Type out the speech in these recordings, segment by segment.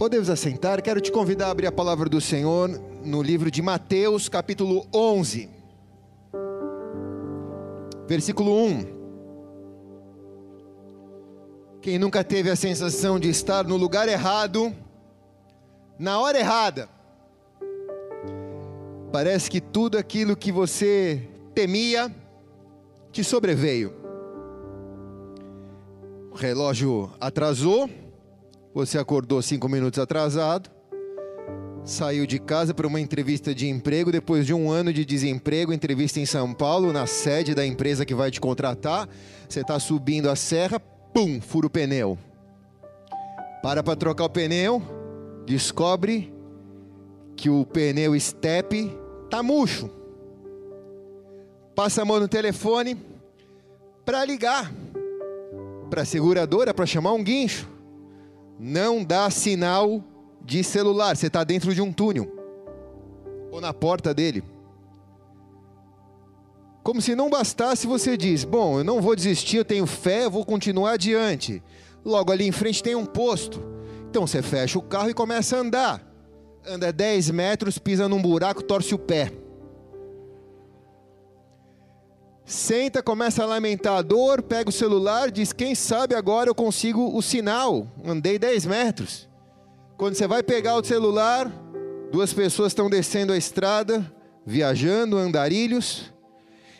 Podemos assentar, quero te convidar a abrir a palavra do Senhor no livro de Mateus, capítulo 11, versículo 1. Quem nunca teve a sensação de estar no lugar errado, na hora errada? Parece que tudo aquilo que você temia te sobreveio. O relógio atrasou, você acordou cinco minutos atrasado, saiu de casa para uma entrevista de emprego depois de um ano de desemprego, entrevista em São Paulo, na sede da empresa que vai te contratar. Você está subindo a serra, pum, fura o pneu. Para para trocar o pneu, descobre que o pneu step tá murcho. Passa a mão no telefone para ligar para a seguradora para chamar um guincho não dá sinal de celular, você está dentro de um túnel ou na porta dele. Como se não bastasse, você diz: Bom, eu não vou desistir, eu tenho fé, eu vou continuar adiante. Logo ali em frente tem um posto. Então você fecha o carro e começa a andar. Anda 10 metros, pisa num buraco, torce o pé. Senta, começa a lamentar a dor, pega o celular, diz: Quem sabe agora eu consigo o sinal. Andei 10 metros. Quando você vai pegar o celular, duas pessoas estão descendo a estrada, viajando, andarilhos,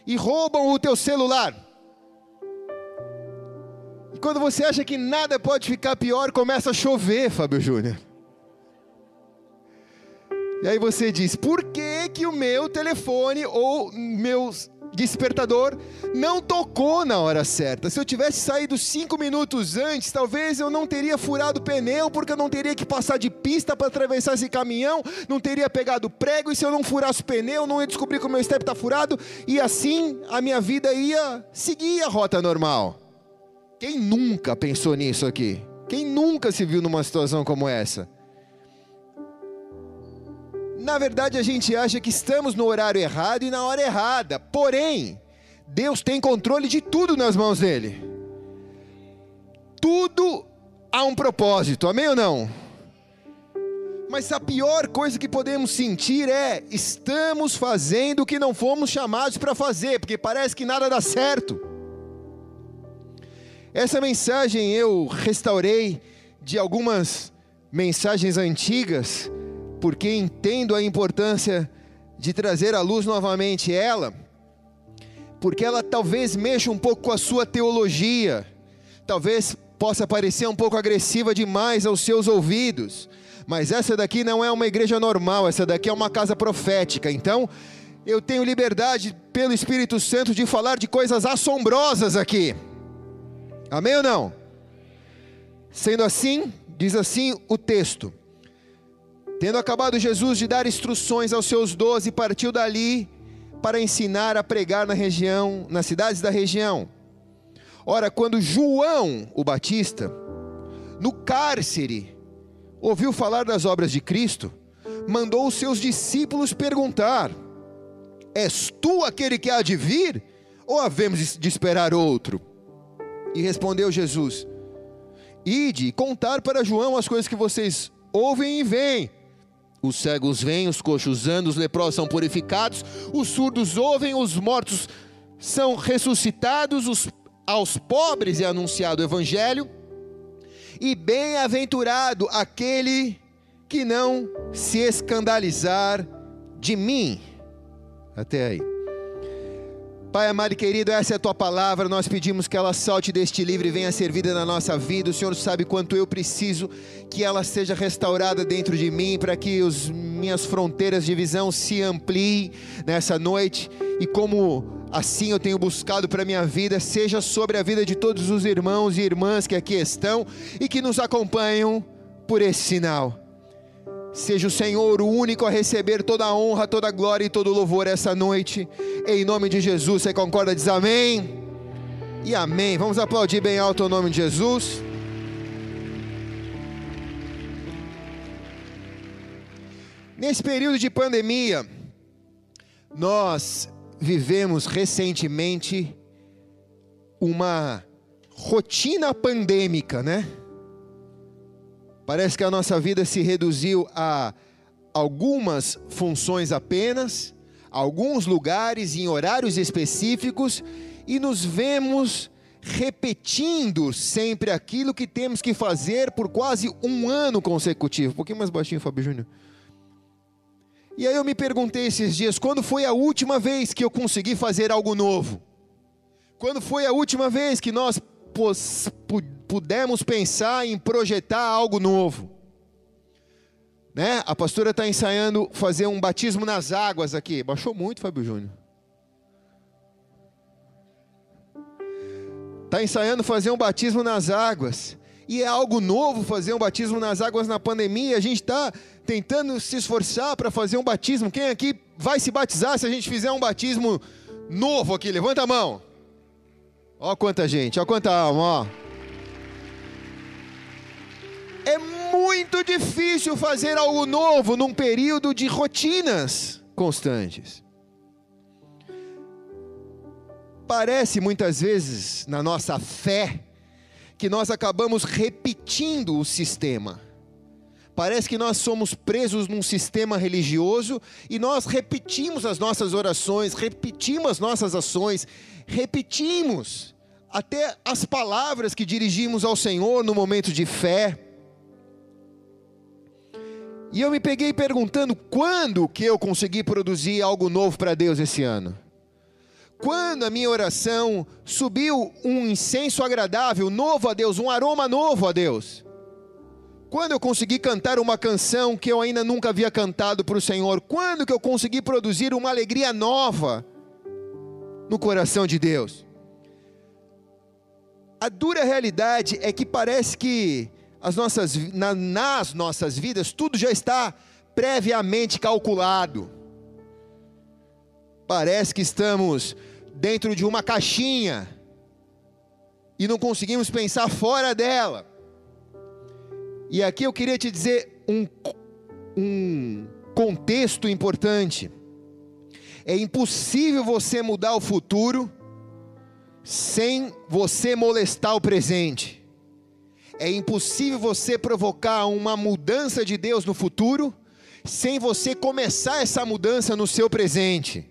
e roubam o teu celular. E quando você acha que nada pode ficar pior, começa a chover, Fábio Júnior. E aí você diz: por que, que o meu telefone ou meus despertador não tocou na hora certa. Se eu tivesse saído cinco minutos antes, talvez eu não teria furado o pneu, porque eu não teria que passar de pista para atravessar esse caminhão, não teria pegado prego, e se eu não furasse o pneu, não ia descobrir que o meu step está furado, e assim a minha vida ia seguir a rota normal. Quem nunca pensou nisso aqui? Quem nunca se viu numa situação como essa? Na verdade, a gente acha que estamos no horário errado e na hora errada. Porém, Deus tem controle de tudo nas mãos dele. Tudo há um propósito, amém ou não? Mas a pior coisa que podemos sentir é: estamos fazendo o que não fomos chamados para fazer, porque parece que nada dá certo. Essa mensagem eu restaurei de algumas mensagens antigas porque entendo a importância de trazer à luz novamente ela, porque ela talvez mexa um pouco com a sua teologia, talvez possa parecer um pouco agressiva demais aos seus ouvidos, mas essa daqui não é uma igreja normal, essa daqui é uma casa profética, então eu tenho liberdade pelo Espírito Santo de falar de coisas assombrosas aqui, amém ou não? Sendo assim, diz assim o texto: Tendo acabado Jesus de dar instruções aos seus doze, partiu dali para ensinar a pregar na região, nas cidades da região. Ora, quando João, o Batista, no cárcere, ouviu falar das obras de Cristo, mandou os seus discípulos perguntar: És tu aquele que há de vir, ou havemos de esperar outro? E respondeu Jesus: Ide contar para João as coisas que vocês ouvem e veem os cegos vêm, os coxos andam, os leprosos são purificados, os surdos ouvem, os mortos são ressuscitados, os, aos pobres é anunciado o evangelho. E bem-aventurado aquele que não se escandalizar de mim. Até aí. Pai amado e querido, essa é a tua palavra. Nós pedimos que ela salte deste livro e venha ser vida na nossa vida. O Senhor sabe quanto eu preciso que ela seja restaurada dentro de mim, para que as minhas fronteiras de visão se ampliem nessa noite. E como assim eu tenho buscado para minha vida, seja sobre a vida de todos os irmãos e irmãs que aqui estão e que nos acompanham por esse sinal. Seja o Senhor o único a receber toda a honra, toda a glória e todo o louvor essa noite. Em nome de Jesus, você concorda? Diz amém. E amém. Vamos aplaudir bem alto o nome de Jesus. Nesse período de pandemia, nós vivemos recentemente uma rotina pandêmica, né? Parece que a nossa vida se reduziu a algumas funções apenas, alguns lugares em horários específicos e nos vemos repetindo sempre aquilo que temos que fazer por quase um ano consecutivo. Um pouquinho mais baixinho, Fábio Júnior. E aí eu me perguntei esses dias, quando foi a última vez que eu consegui fazer algo novo? Quando foi a última vez que nós pudemos pensar em projetar algo novo? Né? A pastora está ensaiando fazer um batismo nas águas aqui. Baixou muito, Fábio Júnior. Está ensaiando fazer um batismo nas águas. E é algo novo fazer um batismo nas águas na pandemia. A gente está tentando se esforçar para fazer um batismo. Quem aqui vai se batizar se a gente fizer um batismo novo aqui? Levanta a mão. Ó quanta gente, ó quanta alma, ó. É muito difícil fazer algo novo num período de rotinas constantes. Parece muitas vezes na nossa fé que nós acabamos repetindo o sistema. Parece que nós somos presos num sistema religioso e nós repetimos as nossas orações, repetimos as nossas ações, repetimos até as palavras que dirigimos ao Senhor no momento de fé. E eu me peguei perguntando quando que eu consegui produzir algo novo para Deus esse ano. Quando a minha oração subiu um incenso agradável, novo a Deus, um aroma novo a Deus. Quando eu consegui cantar uma canção que eu ainda nunca havia cantado para o Senhor. Quando que eu consegui produzir uma alegria nova no coração de Deus. A dura realidade é que parece que as nossas, na, nas nossas vidas tudo já está previamente calculado. Parece que estamos dentro de uma caixinha e não conseguimos pensar fora dela. E aqui eu queria te dizer um, um contexto importante. É impossível você mudar o futuro sem você molestar o presente. É impossível você provocar uma mudança de Deus no futuro sem você começar essa mudança no seu presente.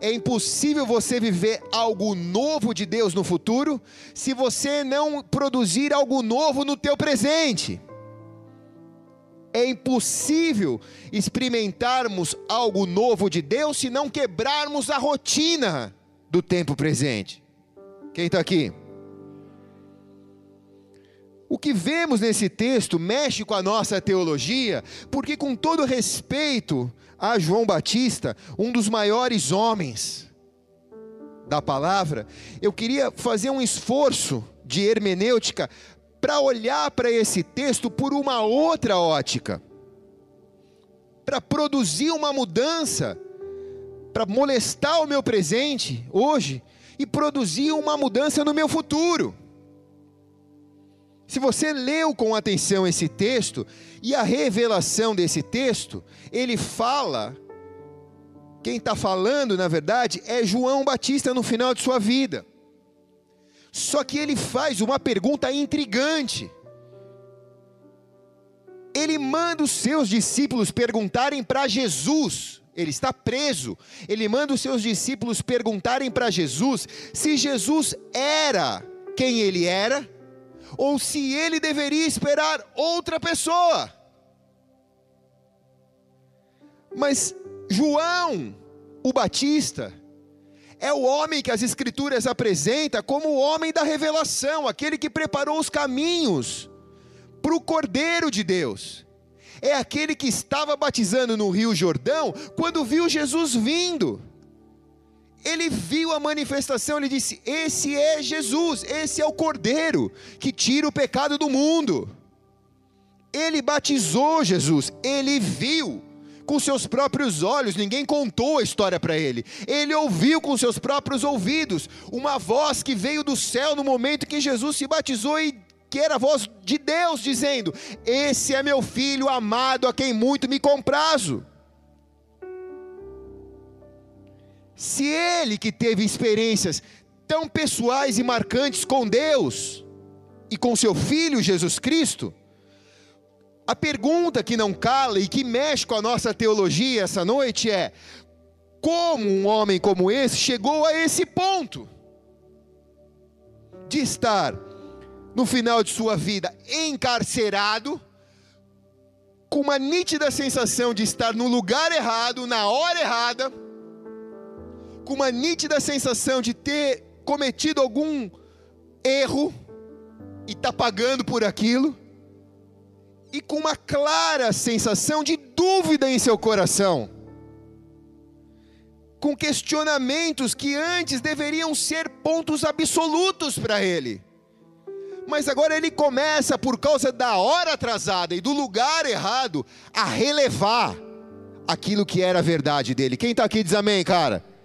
É impossível você viver algo novo de Deus no futuro se você não produzir algo novo no teu presente. É impossível experimentarmos algo novo de Deus se não quebrarmos a rotina do tempo presente. Quem está aqui? O que vemos nesse texto mexe com a nossa teologia, porque, com todo respeito a João Batista, um dos maiores homens da palavra, eu queria fazer um esforço de hermenêutica para olhar para esse texto por uma outra ótica, para produzir uma mudança, para molestar o meu presente hoje e produzir uma mudança no meu futuro. Se você leu com atenção esse texto e a revelação desse texto, ele fala, quem está falando na verdade é João Batista no final de sua vida. Só que ele faz uma pergunta intrigante. Ele manda os seus discípulos perguntarem para Jesus, ele está preso. Ele manda os seus discípulos perguntarem para Jesus se Jesus era quem ele era ou se ele deveria esperar outra pessoa. Mas João, o Batista, é o homem que as Escrituras apresenta como o homem da revelação, aquele que preparou os caminhos para o Cordeiro de Deus. É aquele que estava batizando no Rio Jordão quando viu Jesus vindo ele viu a manifestação, ele disse: Esse é Jesus, esse é o Cordeiro que tira o pecado do mundo. Ele batizou Jesus, ele viu com seus próprios olhos, ninguém contou a história para ele. Ele ouviu com seus próprios ouvidos uma voz que veio do céu no momento que Jesus se batizou e que era a voz de Deus dizendo: Esse é meu filho amado a quem muito me comprazo. Se ele que teve experiências tão pessoais e marcantes com Deus e com seu filho Jesus Cristo, A pergunta que não cala e que mexe com a nossa teologia essa noite é: como um homem como esse chegou a esse ponto de estar no final de sua vida encarcerado, com uma nítida sensação de estar no lugar errado, na hora errada, com uma nítida sensação de ter cometido algum erro e está pagando por aquilo, e com uma clara sensação de dúvida em seu coração, com questionamentos que antes deveriam ser pontos absolutos para ele. Mas agora ele começa, por causa da hora atrasada e do lugar errado, a relevar aquilo que era a verdade dele. Quem está aqui diz amém, cara?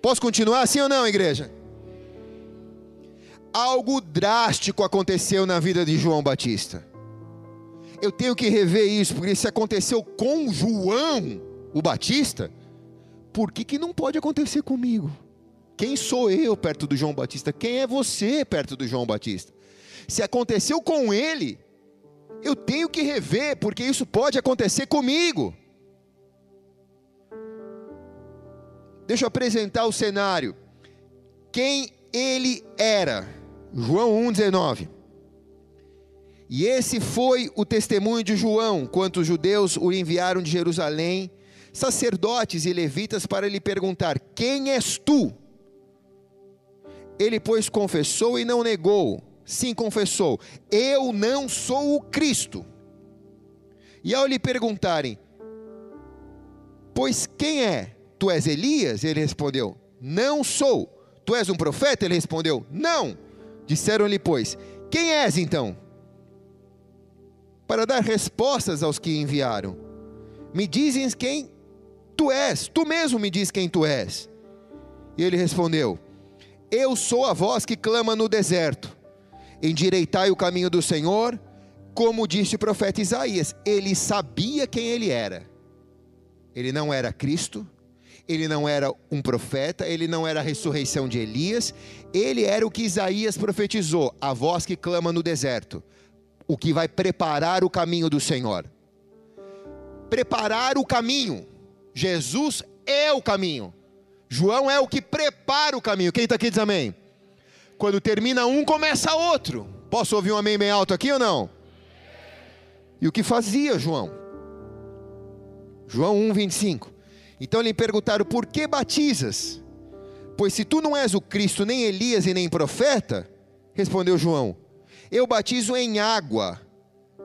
Posso continuar assim ou não, igreja? Algo drástico aconteceu na vida de João Batista. Eu tenho que rever isso, porque se aconteceu com João, o Batista, por que, que não pode acontecer comigo? Quem sou eu perto do João Batista? Quem é você perto do João Batista? Se aconteceu com ele, eu tenho que rever, porque isso pode acontecer comigo. Deixa eu apresentar o cenário. Quem ele era. João 1,19. E esse foi o testemunho de João, quando os judeus o enviaram de Jerusalém, sacerdotes e levitas, para lhe perguntar: Quem és tu? Ele, pois, confessou e não negou. Sim, confessou: Eu não sou o Cristo. E ao lhe perguntarem: Pois quem é? Tu és Elias? Ele respondeu: Não sou. Tu és um profeta? Ele respondeu: Não. Disseram-lhe, pois: Quem és então? Para dar respostas aos que enviaram. Me dizem quem tu és, tu mesmo me diz quem tu és. E ele respondeu: Eu sou a voz que clama no deserto endireitai o caminho do Senhor, como disse o profeta Isaías. Ele sabia quem ele era. Ele não era Cristo, ele não era um profeta, ele não era a ressurreição de Elias, ele era o que Isaías profetizou, a voz que clama no deserto, o que vai preparar o caminho do Senhor. Preparar o caminho. Jesus é o caminho. João é o que prepara o caminho. Quem está aqui diz amém. Quando termina um, começa outro. Posso ouvir um amém bem alto aqui ou não? E o que fazia João? João 1, 25. Então lhe perguntaram: Por que batizas? Pois se tu não és o Cristo, nem Elias e nem profeta, respondeu João: Eu batizo em água.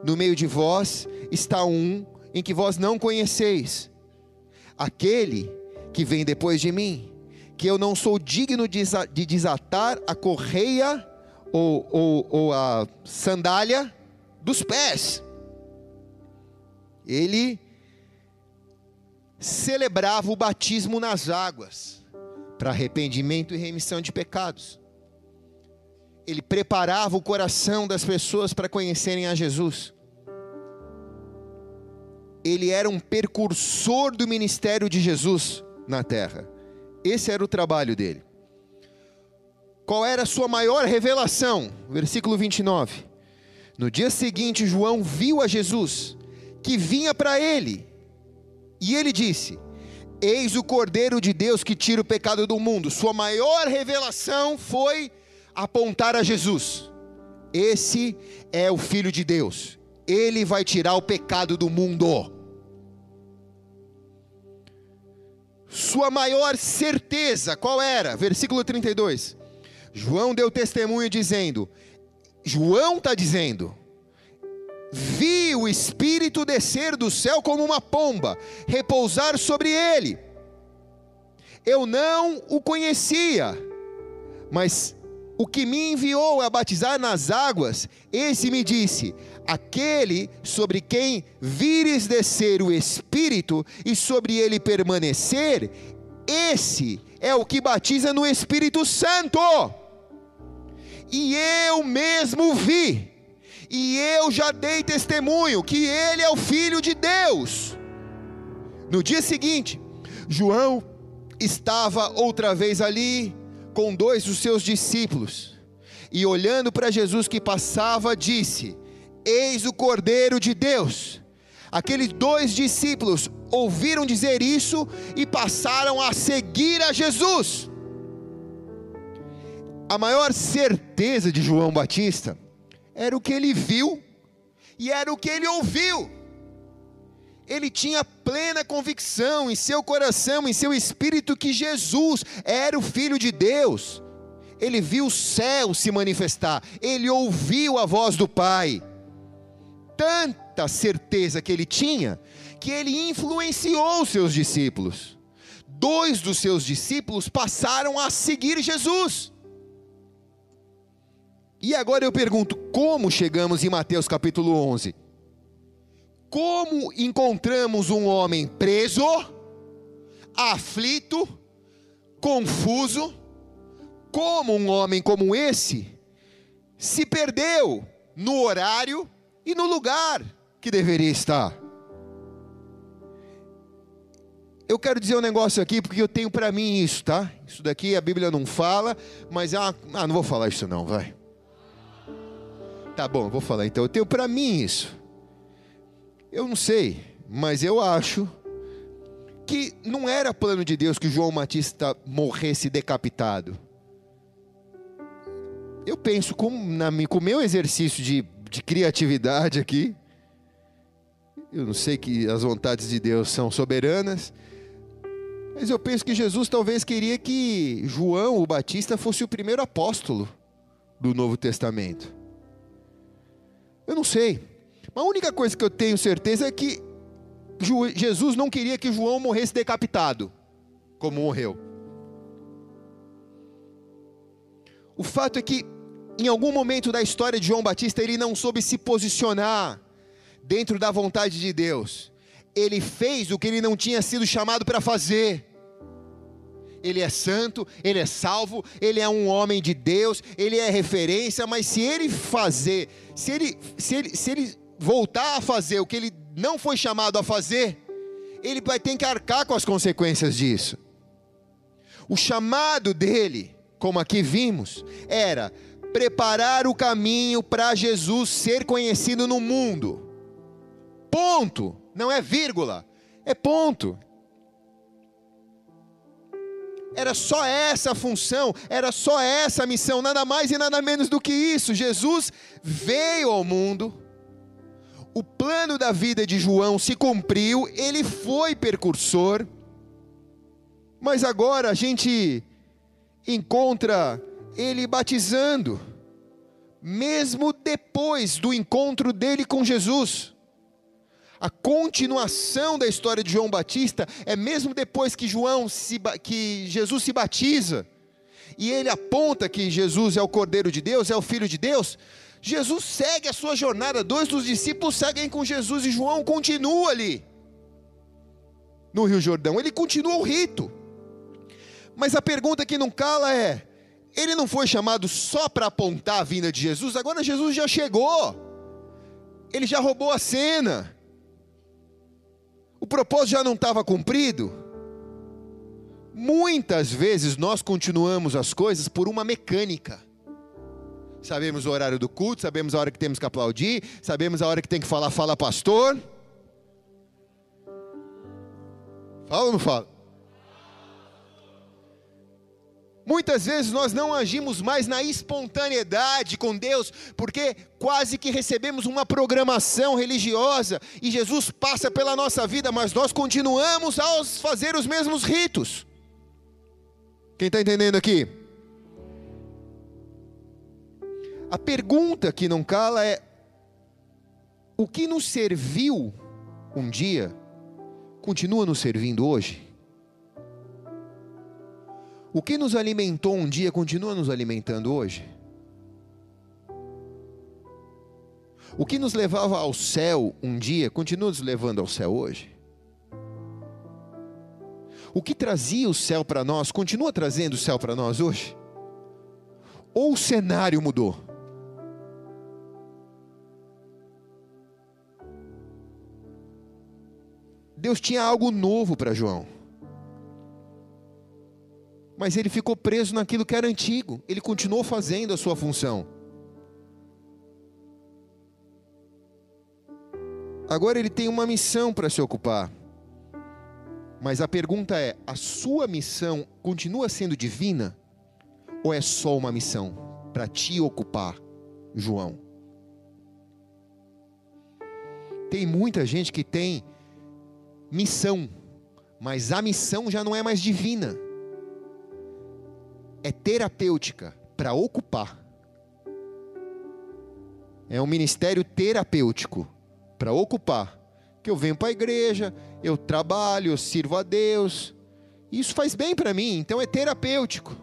No meio de vós está um em que vós não conheceis, aquele que vem depois de mim que eu não sou digno de desatar a correia ou, ou, ou a sandália dos pés. Ele celebrava o batismo nas águas para arrependimento e remissão de pecados. Ele preparava o coração das pessoas para conhecerem a Jesus. Ele era um precursor do ministério de Jesus na terra. Esse era o trabalho dele. Qual era a sua maior revelação? Versículo 29. No dia seguinte, João viu a Jesus, que vinha para ele, e ele disse: Eis o Cordeiro de Deus que tira o pecado do mundo. Sua maior revelação foi apontar a Jesus. Esse é o Filho de Deus. Ele vai tirar o pecado do mundo. sua maior certeza, qual era? Versículo 32. João deu testemunho dizendo: João está dizendo, vi o Espírito descer do céu como uma pomba, repousar sobre ele. Eu não o conhecia, mas o que me enviou a batizar nas águas, esse me disse: aquele sobre quem vires descer o Espírito e sobre ele permanecer, esse é o que batiza no Espírito Santo. E eu mesmo vi, e eu já dei testemunho que ele é o Filho de Deus. No dia seguinte, João estava outra vez ali com dois dos seus discípulos, e olhando para Jesus que passava, disse: Eis o Cordeiro de Deus. Aqueles dois discípulos ouviram dizer isso e passaram a seguir a Jesus. A maior certeza de João Batista era o que ele viu e era o que ele ouviu. Ele tinha plena convicção em seu coração, em seu espírito, que Jesus era o Filho de Deus. Ele viu o céu se manifestar, ele ouviu a voz do Pai. Tanta certeza que ele tinha, que ele influenciou seus discípulos. Dois dos seus discípulos passaram a seguir Jesus. E agora eu pergunto: como chegamos em Mateus capítulo 11? Como encontramos um homem preso, aflito, confuso? Como um homem como esse se perdeu no horário e no lugar que deveria estar? Eu quero dizer um negócio aqui porque eu tenho para mim isso, tá? Isso daqui a Bíblia não fala, mas é uma... ah, não vou falar isso não, vai. Tá bom, vou falar então. Eu tenho para mim isso. Eu não sei, mas eu acho que não era plano de Deus que João Batista morresse decapitado. Eu penso com, na, com o meu exercício de, de criatividade aqui. Eu não sei que as vontades de Deus são soberanas, mas eu penso que Jesus talvez queria que João o Batista fosse o primeiro apóstolo do Novo Testamento. Eu não sei. A única coisa que eu tenho certeza é que Jesus não queria que João morresse decapitado, como morreu. O fato é que, em algum momento da história de João Batista, ele não soube se posicionar dentro da vontade de Deus. Ele fez o que ele não tinha sido chamado para fazer ele é santo, ele é salvo, ele é um homem de Deus, ele é referência, mas se ele fazer, se ele, se ele, se ele voltar a fazer o que ele não foi chamado a fazer, ele vai ter que arcar com as consequências disso. O chamado dele, como aqui vimos, era preparar o caminho para Jesus ser conhecido no mundo. Ponto, não é vírgula, é ponto. Era só essa a função, era só essa a missão, nada mais e nada menos do que isso. Jesus veio ao mundo, o plano da vida de João se cumpriu, ele foi percursor, mas agora a gente encontra ele batizando, mesmo depois do encontro dele com Jesus a continuação da história de João Batista é mesmo depois que João se, que Jesus se batiza e ele aponta que Jesus é o Cordeiro de Deus, é o Filho de Deus. Jesus segue a sua jornada, dois dos discípulos seguem com Jesus e João continua ali no Rio Jordão, ele continua o rito. Mas a pergunta que não cala é: ele não foi chamado só para apontar a vinda de Jesus? Agora Jesus já chegou, ele já roubou a cena, o propósito já não estava cumprido? Muitas vezes nós continuamos as coisas por uma mecânica. Sabemos o horário do culto, sabemos a hora que temos que aplaudir, sabemos a hora que tem que falar, fala pastor. Fala ou não fala? Muitas vezes nós não agimos mais na espontaneidade com Deus, porque quase que recebemos uma programação religiosa e Jesus passa pela nossa vida, mas nós continuamos a fazer os mesmos ritos. Quem está entendendo aqui? A pergunta que não cala é: o que nos serviu um dia, continua nos servindo hoje? O que nos alimentou um dia continua nos alimentando hoje? O que nos levava ao céu um dia continua nos levando ao céu hoje? O que trazia o céu para nós continua trazendo o céu para nós hoje? Ou o cenário mudou? Deus tinha algo novo para João mas ele ficou preso naquilo que era antigo, ele continuou fazendo a sua função. Agora ele tem uma missão para se ocupar. Mas a pergunta é: a sua missão continua sendo divina? Ou é só uma missão para te ocupar, João? Tem muita gente que tem missão, mas a missão já não é mais divina. É terapêutica para ocupar. É um ministério terapêutico para ocupar. Que eu venho para a igreja, eu trabalho, eu sirvo a Deus. Isso faz bem para mim, então é terapêutico.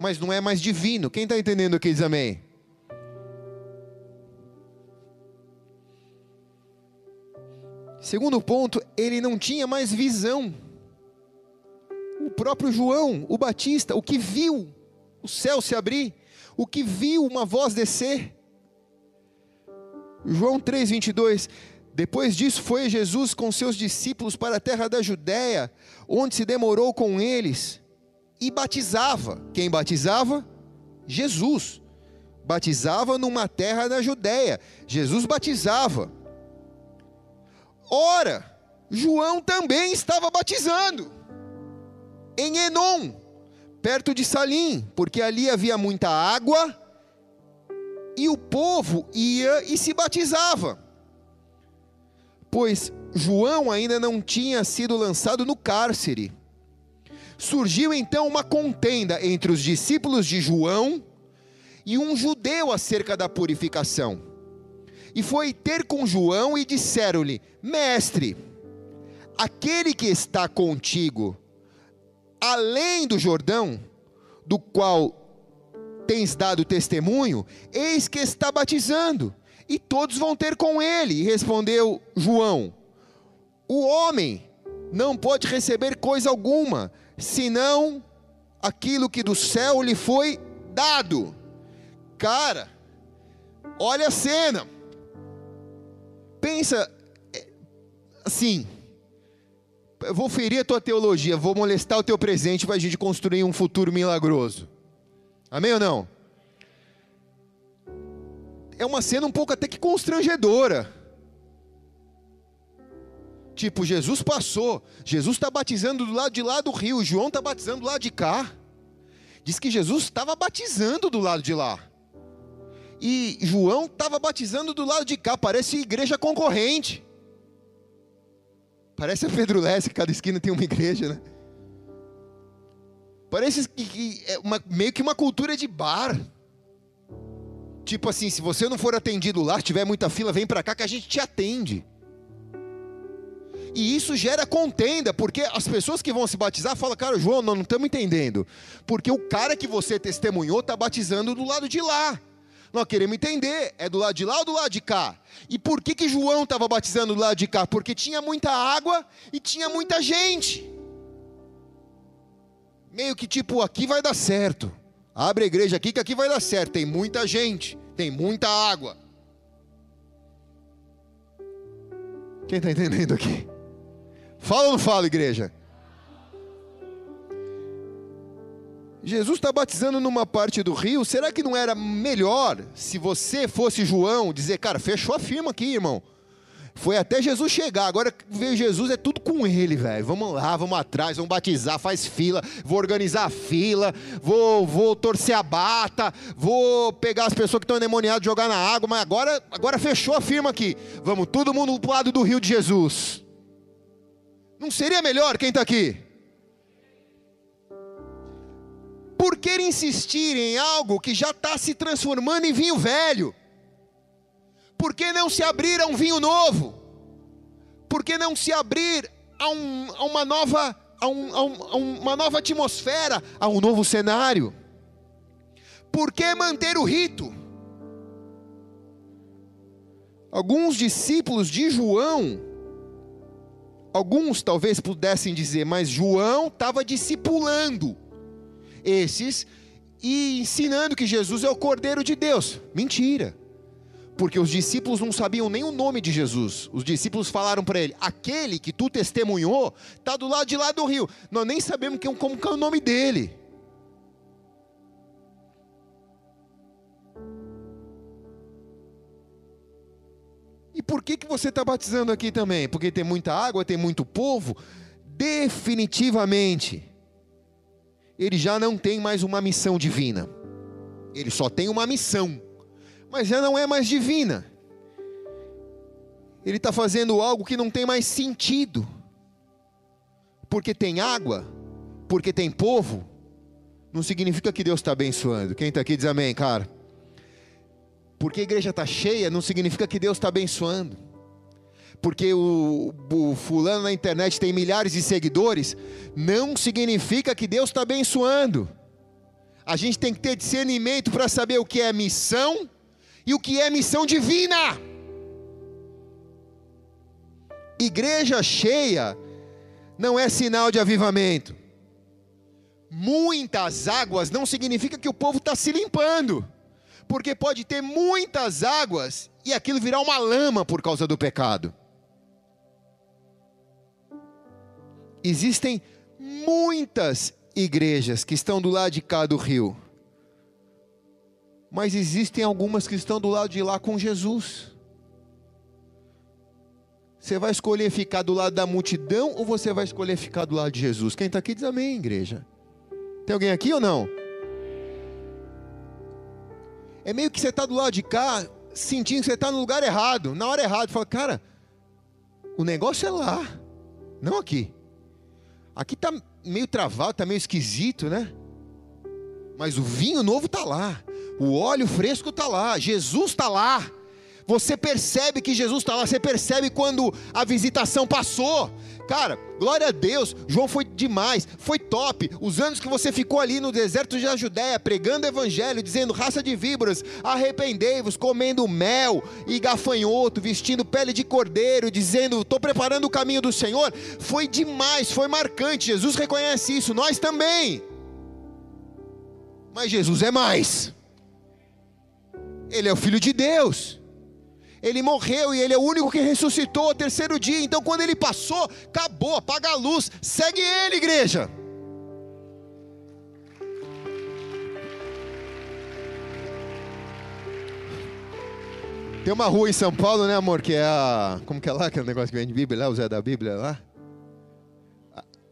Mas não é mais divino. Quem está entendendo aqui diz amém? Segundo ponto, ele não tinha mais visão. O próprio João, o Batista, o que viu o céu se abrir, o que viu uma voz descer, João 3:22. Depois disso foi Jesus com seus discípulos para a terra da Judéia, onde se demorou com eles e batizava. Quem batizava? Jesus. Batizava numa terra da Judéia. Jesus batizava. Ora, João também estava batizando em Enom, perto de Salim, porque ali havia muita água e o povo ia e se batizava. Pois João ainda não tinha sido lançado no cárcere. Surgiu então uma contenda entre os discípulos de João e um judeu acerca da purificação. E foi ter com João e disseram-lhe: Mestre, aquele que está contigo, além do Jordão, do qual tens dado testemunho, eis que está batizando, e todos vão ter com ele. E respondeu João: O homem não pode receber coisa alguma, senão aquilo que do céu lhe foi dado. Cara, olha a cena. Pensa é, assim. Eu vou ferir a tua teologia, vou molestar o teu presente para a gente construir um futuro milagroso. Amém ou não? É uma cena um pouco até que constrangedora. Tipo, Jesus passou, Jesus está batizando do lado de lá do rio, João está batizando do lado de cá. Diz que Jesus estava batizando do lado de lá. E João estava batizando do lado de cá, parece igreja concorrente. Parece a Pedro Leste, cada esquina tem uma igreja, né? Parece que, que é uma, meio que uma cultura de bar. Tipo assim, se você não for atendido lá, tiver muita fila, vem para cá que a gente te atende. E isso gera contenda, porque as pessoas que vão se batizar falam, cara, João, nós não estamos entendendo. Porque o cara que você testemunhou está batizando do lado de lá. Nós queremos entender, é do lado de lá ou do lado de cá? E por que, que João estava batizando do lado de cá? Porque tinha muita água e tinha muita gente meio que tipo, aqui vai dar certo. Abre a igreja aqui que aqui vai dar certo. Tem muita gente, tem muita água. Quem está entendendo aqui? Fala ou não fala, igreja? Jesus está batizando numa parte do rio. Será que não era melhor se você fosse João dizer, cara, fechou a firma aqui, irmão? Foi até Jesus chegar. Agora veio Jesus, é tudo com ele, velho. Vamos lá, vamos atrás, vamos batizar, faz fila, vou organizar a fila, vou, vou torcer a bata, vou pegar as pessoas que estão endemoniadas, jogar na água, mas agora, agora fechou a firma aqui. Vamos todo mundo pro lado do rio de Jesus. Não seria melhor quem está aqui? Por que insistir em algo que já está se transformando em vinho velho? Por que não se abrir a um vinho novo? Por que não se abrir a, um, a uma, nova, a, um, a, um, uma nova atmosfera, a um novo cenário? Por que manter o rito? Alguns discípulos de João, alguns talvez pudessem dizer, mas João estava discipulando esses e ensinando que Jesus é o Cordeiro de Deus. Mentira porque os discípulos não sabiam nem o nome de Jesus. Os discípulos falaram para ele: aquele que tu testemunhou está do lado de lá do rio. Nós nem sabemos quem, como é o nome dele. E por que, que você está batizando aqui também? Porque tem muita água, tem muito povo? Definitivamente, ele já não tem mais uma missão divina. Ele só tem uma missão, mas já não é mais divina. Ele está fazendo algo que não tem mais sentido, porque tem água, porque tem povo, não significa que Deus está abençoando. Quem está aqui diz amém, cara. Porque a igreja está cheia, não significa que Deus está abençoando. Porque o, o, fulano na internet tem milhares de seguidores, não significa que Deus está abençoando. A gente tem que ter discernimento para saber o que é missão e o que é missão divina. Igreja cheia não é sinal de avivamento. Muitas águas não significa que o povo está se limpando porque pode ter muitas águas e aquilo virar uma lama por causa do pecado. Existem muitas igrejas que estão do lado de cá do rio, mas existem algumas que estão do lado de lá com Jesus. Você vai escolher ficar do lado da multidão ou você vai escolher ficar do lado de Jesus? Quem está aqui diz amém, igreja. Tem alguém aqui ou não? É meio que você está do lado de cá, sentindo que você está no lugar errado, na hora errada. Fala, cara, o negócio é lá, não aqui. Aqui está meio travado, está meio esquisito, né? Mas o vinho novo está lá, o óleo fresco está lá, Jesus está lá. Você percebe que Jesus está lá, você percebe quando a visitação passou. Cara, glória a Deus, João foi demais, foi top. Os anos que você ficou ali no deserto da Judéia, pregando o evangelho, dizendo raça de víboras, arrependei-vos, comendo mel e gafanhoto, vestindo pele de cordeiro, dizendo, estou preparando o caminho do Senhor, foi demais, foi marcante. Jesus reconhece isso, nós também. Mas Jesus é mais. Ele é o Filho de Deus. Ele morreu e ele é o único que ressuscitou ao terceiro dia. Então, quando ele passou, acabou, apaga a luz, segue ele, igreja. Tem uma rua em São Paulo, né, amor? Que é a. Como que é lá? Aquele negócio que vem de Bíblia lá, o Zé da Bíblia lá?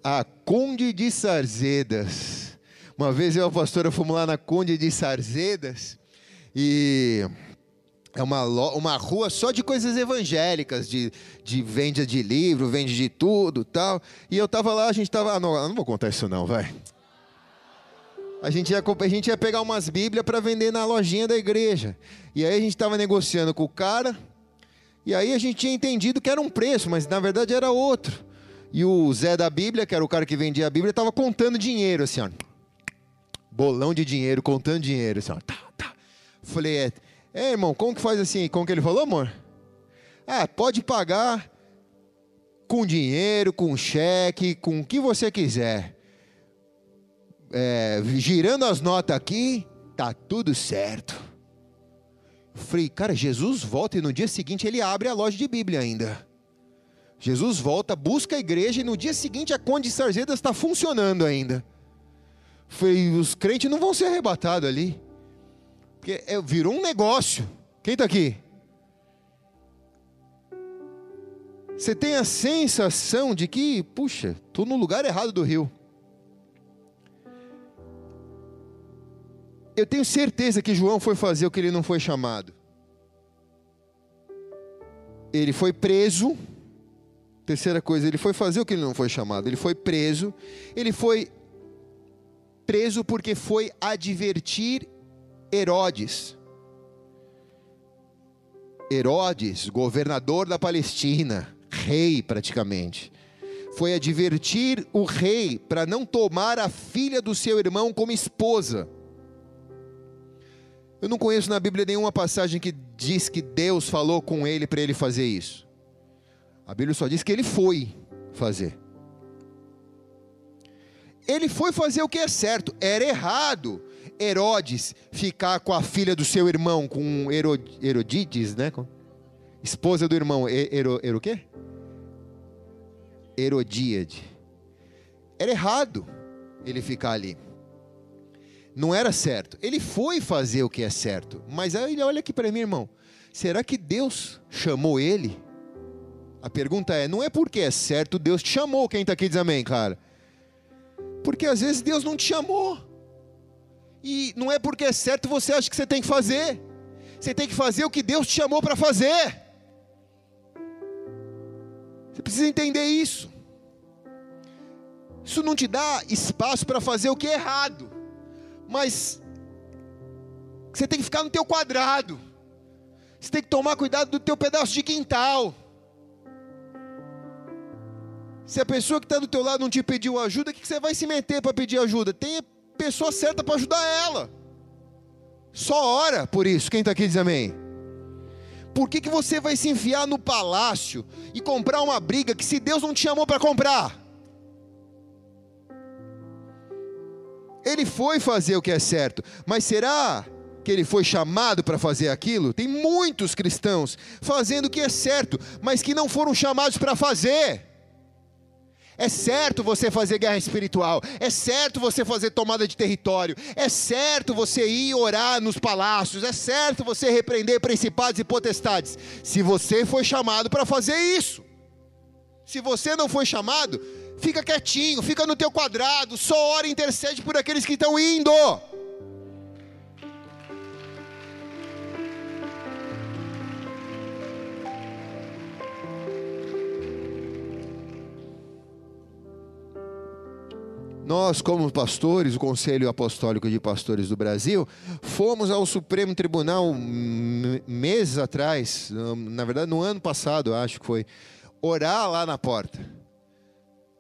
A, a Conde de Sarzedas. Uma vez eu e a pastora fomos lá na Conde de Sarzedas e é uma, uma rua só de coisas evangélicas, de, de venda de livro, vende de tudo tal. E eu tava lá, a gente tava. Ah, não, não vou contar isso não, vai. A gente ia, a gente ia pegar umas bíblias para vender na lojinha da igreja. E aí a gente estava negociando com o cara. E aí a gente tinha entendido que era um preço, mas na verdade era outro. E o Zé da Bíblia, que era o cara que vendia a Bíblia, estava contando dinheiro, assim, ó. Bolão de dinheiro, contando dinheiro, assim, ó. Tá, tá. Falei, é, é, irmão, como que faz assim? Como que ele falou, amor? Ah, pode pagar com dinheiro, com cheque, com o que você quiser. É, girando as notas aqui, tá tudo certo. Eu falei, cara, Jesus volta e no dia seguinte ele abre a loja de Bíblia ainda. Jesus volta, busca a igreja e no dia seguinte a Conde de está funcionando ainda. Falei, os crentes não vão ser arrebatados ali. Porque é, virou um negócio. Quem está aqui? Você tem a sensação de que, puxa, estou no lugar errado do rio. Eu tenho certeza que João foi fazer o que ele não foi chamado. Ele foi preso. Terceira coisa, ele foi fazer o que ele não foi chamado. Ele foi preso. Ele foi preso porque foi advertir Herodes. Herodes, governador da Palestina, rei praticamente, foi advertir o rei para não tomar a filha do seu irmão como esposa. Eu não conheço na Bíblia nenhuma passagem que diz que Deus falou com ele para ele fazer isso. A Bíblia só diz que ele foi fazer. Ele foi fazer o que é certo, era errado Herodes ficar com a filha do seu irmão, com Herod, Herodides, né? Esposa do irmão, Ero, Ero, o quê? Herodíade. Era errado ele ficar ali. Não era certo. Ele foi fazer o que é certo. Mas aí olha aqui para mim, irmão. será que Deus chamou ele? A pergunta é: não é porque é certo Deus te chamou, quem está aqui diz amém, cara. Porque às vezes Deus não te chamou. E não é porque é certo você acha que você tem que fazer. Você tem que fazer o que Deus te chamou para fazer. Você precisa entender isso. Isso não te dá espaço para fazer o que é errado. Mas você tem que ficar no teu quadrado. Você tem que tomar cuidado do teu pedaço de quintal. Se a pessoa que está do teu lado não te pediu ajuda, o que você vai se meter para pedir ajuda? Tem a pessoa certa para ajudar ela. Só ora por isso. Quem está aqui diz amém. Por que, que você vai se enfiar no palácio e comprar uma briga que se Deus não te chamou para comprar? Ele foi fazer o que é certo, mas será que ele foi chamado para fazer aquilo? Tem muitos cristãos fazendo o que é certo, mas que não foram chamados para fazer. É certo você fazer guerra espiritual, é certo você fazer tomada de território, é certo você ir orar nos palácios, é certo você repreender principados e potestades, se você foi chamado para fazer isso. Se você não foi chamado, fica quietinho, fica no teu quadrado, só ora e intercede por aqueles que estão indo. Nós, como pastores, o Conselho Apostólico de Pastores do Brasil, fomos ao Supremo Tribunal meses atrás, na verdade no ano passado, acho que foi, orar lá na porta.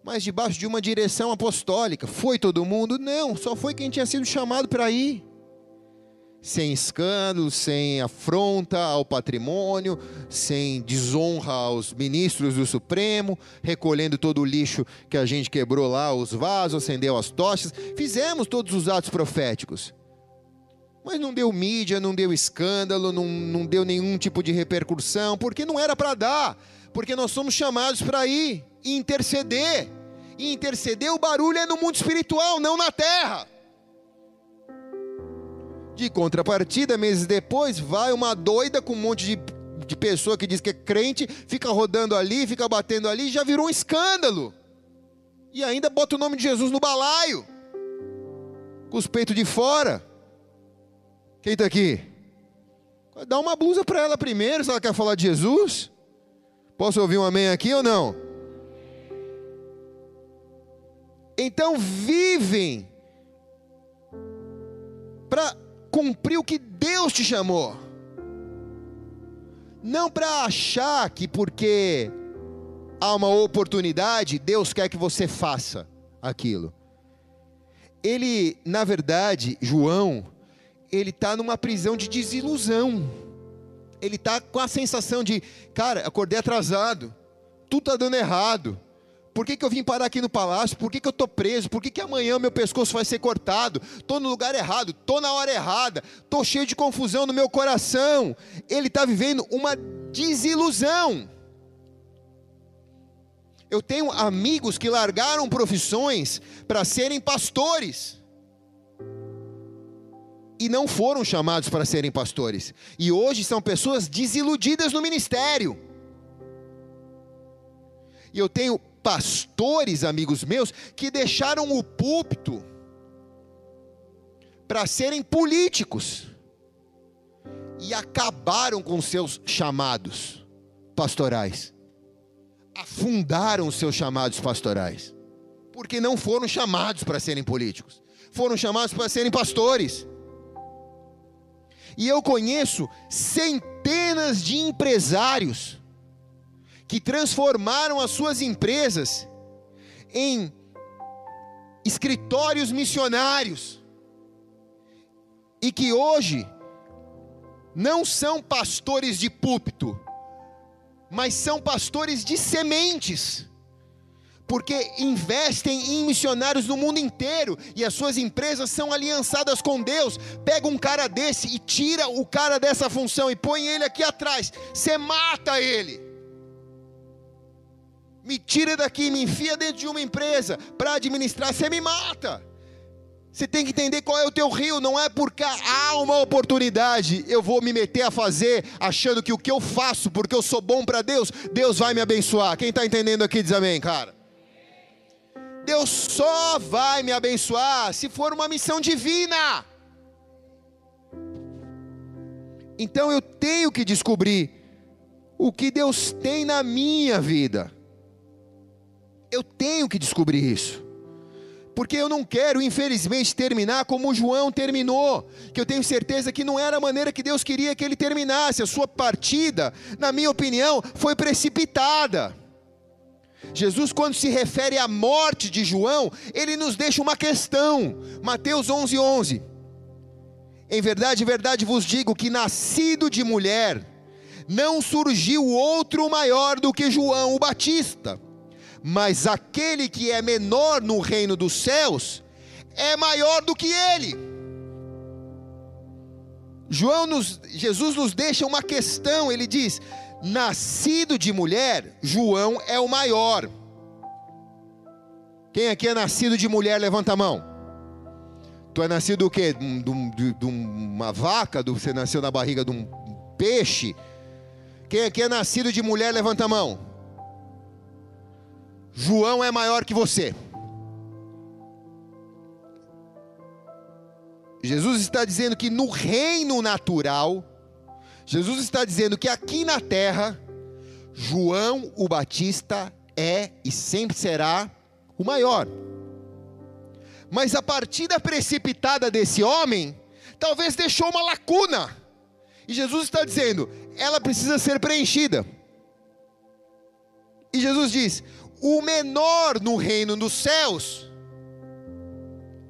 Mas debaixo de uma direção apostólica. Foi todo mundo? Não, só foi quem tinha sido chamado para ir sem escândalo, sem afronta ao patrimônio, sem desonra aos ministros do Supremo, recolhendo todo o lixo que a gente quebrou lá, os vasos, acendeu as tochas. Fizemos todos os atos proféticos. Mas não deu mídia, não deu escândalo, não, não deu nenhum tipo de repercussão, porque não era para dar, porque nós somos chamados para ir interceder. E interceder, o barulho é no mundo espiritual, não na terra. De contrapartida, meses depois, vai uma doida com um monte de, de pessoa que diz que é crente, fica rodando ali, fica batendo ali, já virou um escândalo. E ainda bota o nome de Jesus no balaio, com os peitos de fora. Quem está aqui? Dá uma blusa para ela primeiro, se ela quer falar de Jesus. Posso ouvir um amém aqui ou não? Então vivem para cumprir o que Deus te chamou. Não para achar que porque há uma oportunidade, Deus quer que você faça aquilo. Ele, na verdade, João, ele está numa prisão de desilusão. Ele está com a sensação de, cara, acordei atrasado, tudo está dando errado. Por que, que eu vim parar aqui no palácio? Por que, que eu estou preso? Por que, que amanhã meu pescoço vai ser cortado? Estou no lugar errado, estou na hora errada, estou cheio de confusão no meu coração. Ele está vivendo uma desilusão. Eu tenho amigos que largaram profissões para serem pastores e não foram chamados para serem pastores, e hoje são pessoas desiludidas no ministério. E eu tenho pastores, amigos meus, que deixaram o púlpito para serem políticos e acabaram com seus chamados pastorais. Afundaram os seus chamados pastorais, porque não foram chamados para serem políticos, foram chamados para serem pastores. E eu conheço centenas de empresários que transformaram as suas empresas em escritórios missionários. E que hoje não são pastores de púlpito, mas são pastores de sementes, porque investem em missionários no mundo inteiro e as suas empresas são aliançadas com Deus. Pega um cara desse e tira o cara dessa função e põe ele aqui atrás, você mata ele me tira daqui, me enfia dentro de uma empresa para administrar, você me mata. Você tem que entender qual é o teu rio, não é porque há uma oportunidade, eu vou me meter a fazer, achando que o que eu faço, porque eu sou bom para Deus, Deus vai me abençoar. Quem está entendendo aqui diz amém, cara. Deus só vai me abençoar se for uma missão divina. Então eu tenho que descobrir o que Deus tem na minha vida. Eu tenho que descobrir isso porque eu não quero, infelizmente, terminar como João terminou, que eu tenho certeza que não era a maneira que Deus queria que ele terminasse. A sua partida, na minha opinião, foi precipitada. Jesus, quando se refere à morte de João, ele nos deixa uma questão. Mateus 11, 11. Em verdade, em verdade vos digo que nascido de mulher, não surgiu outro maior do que João o Batista mas aquele que é menor no reino dos céus é maior do que ele. João nos, Jesus nos deixa uma questão, ele diz: nascido de mulher, João é o maior. Quem aqui é nascido de mulher, levanta a mão. Tu é nascido do quê? De, de, de uma vaca? você nasceu na barriga de um peixe? Quem aqui é nascido de mulher, levanta a mão. João é maior que você. Jesus está dizendo que no reino natural, Jesus está dizendo que aqui na terra, João o Batista é e sempre será o maior. Mas a partida precipitada desse homem, talvez deixou uma lacuna. E Jesus está dizendo, ela precisa ser preenchida. E Jesus diz: o menor no reino dos céus,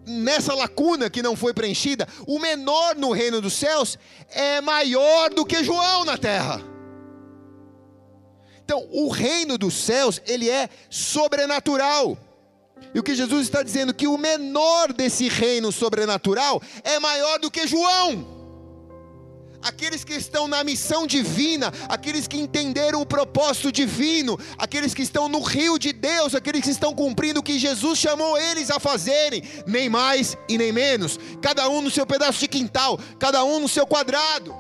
nessa lacuna que não foi preenchida, o menor no reino dos céus é maior do que João na terra. Então, o reino dos céus, ele é sobrenatural. E o que Jesus está dizendo que o menor desse reino sobrenatural é maior do que João aqueles que estão na missão divina, aqueles que entenderam o propósito divino, aqueles que estão no rio de Deus, aqueles que estão cumprindo o que Jesus chamou eles a fazerem, nem mais e nem menos, cada um no seu pedaço de quintal, cada um no seu quadrado.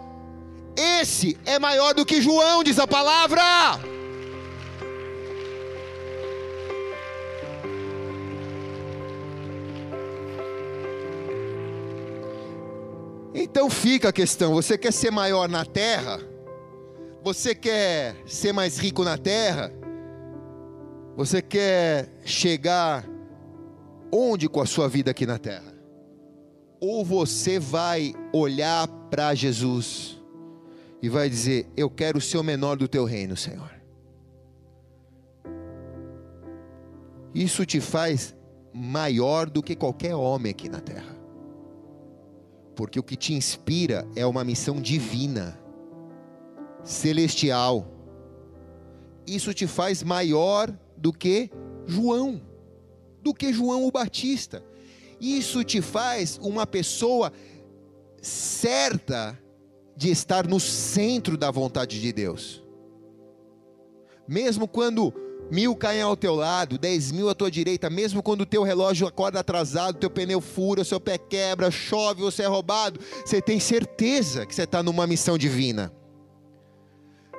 Esse é maior do que João, diz a palavra. Então fica a questão: você quer ser maior na terra? Você quer ser mais rico na terra? Você quer chegar onde com a sua vida aqui na terra? Ou você vai olhar para Jesus e vai dizer: Eu quero ser o menor do teu reino, Senhor. Isso te faz maior do que qualquer homem aqui na terra porque o que te inspira é uma missão divina, celestial. Isso te faz maior do que João, do que João o Batista. Isso te faz uma pessoa certa de estar no centro da vontade de Deus. Mesmo quando mil caem ao teu lado, dez mil à tua direita, mesmo quando o teu relógio acorda atrasado, teu pneu fura, seu pé quebra, chove, você é roubado, você tem certeza que você está numa missão divina.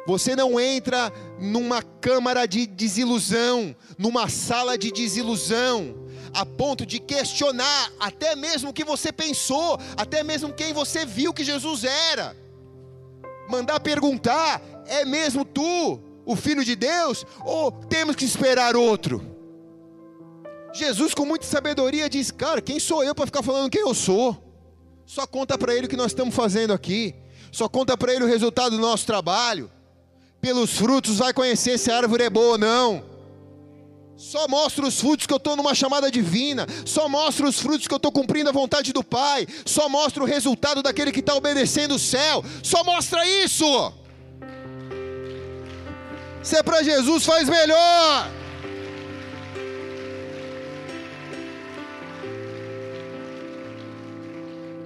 Você não entra numa câmara de desilusão, numa sala de desilusão, a ponto de questionar até mesmo o que você pensou, até mesmo quem você viu que Jesus era. Mandar perguntar: é mesmo tu? O Filho de Deus, ou temos que esperar outro? Jesus, com muita sabedoria, diz: Cara, quem sou eu para ficar falando quem eu sou? Só conta para ele o que nós estamos fazendo aqui, só conta para ele o resultado do nosso trabalho. Pelos frutos vai conhecer se a árvore é boa ou não. Só mostra os frutos que eu estou numa chamada divina. Só mostra os frutos que eu estou cumprindo a vontade do Pai. Só mostra o resultado daquele que está obedecendo o céu. Só mostra isso. Se é para Jesus, faz melhor.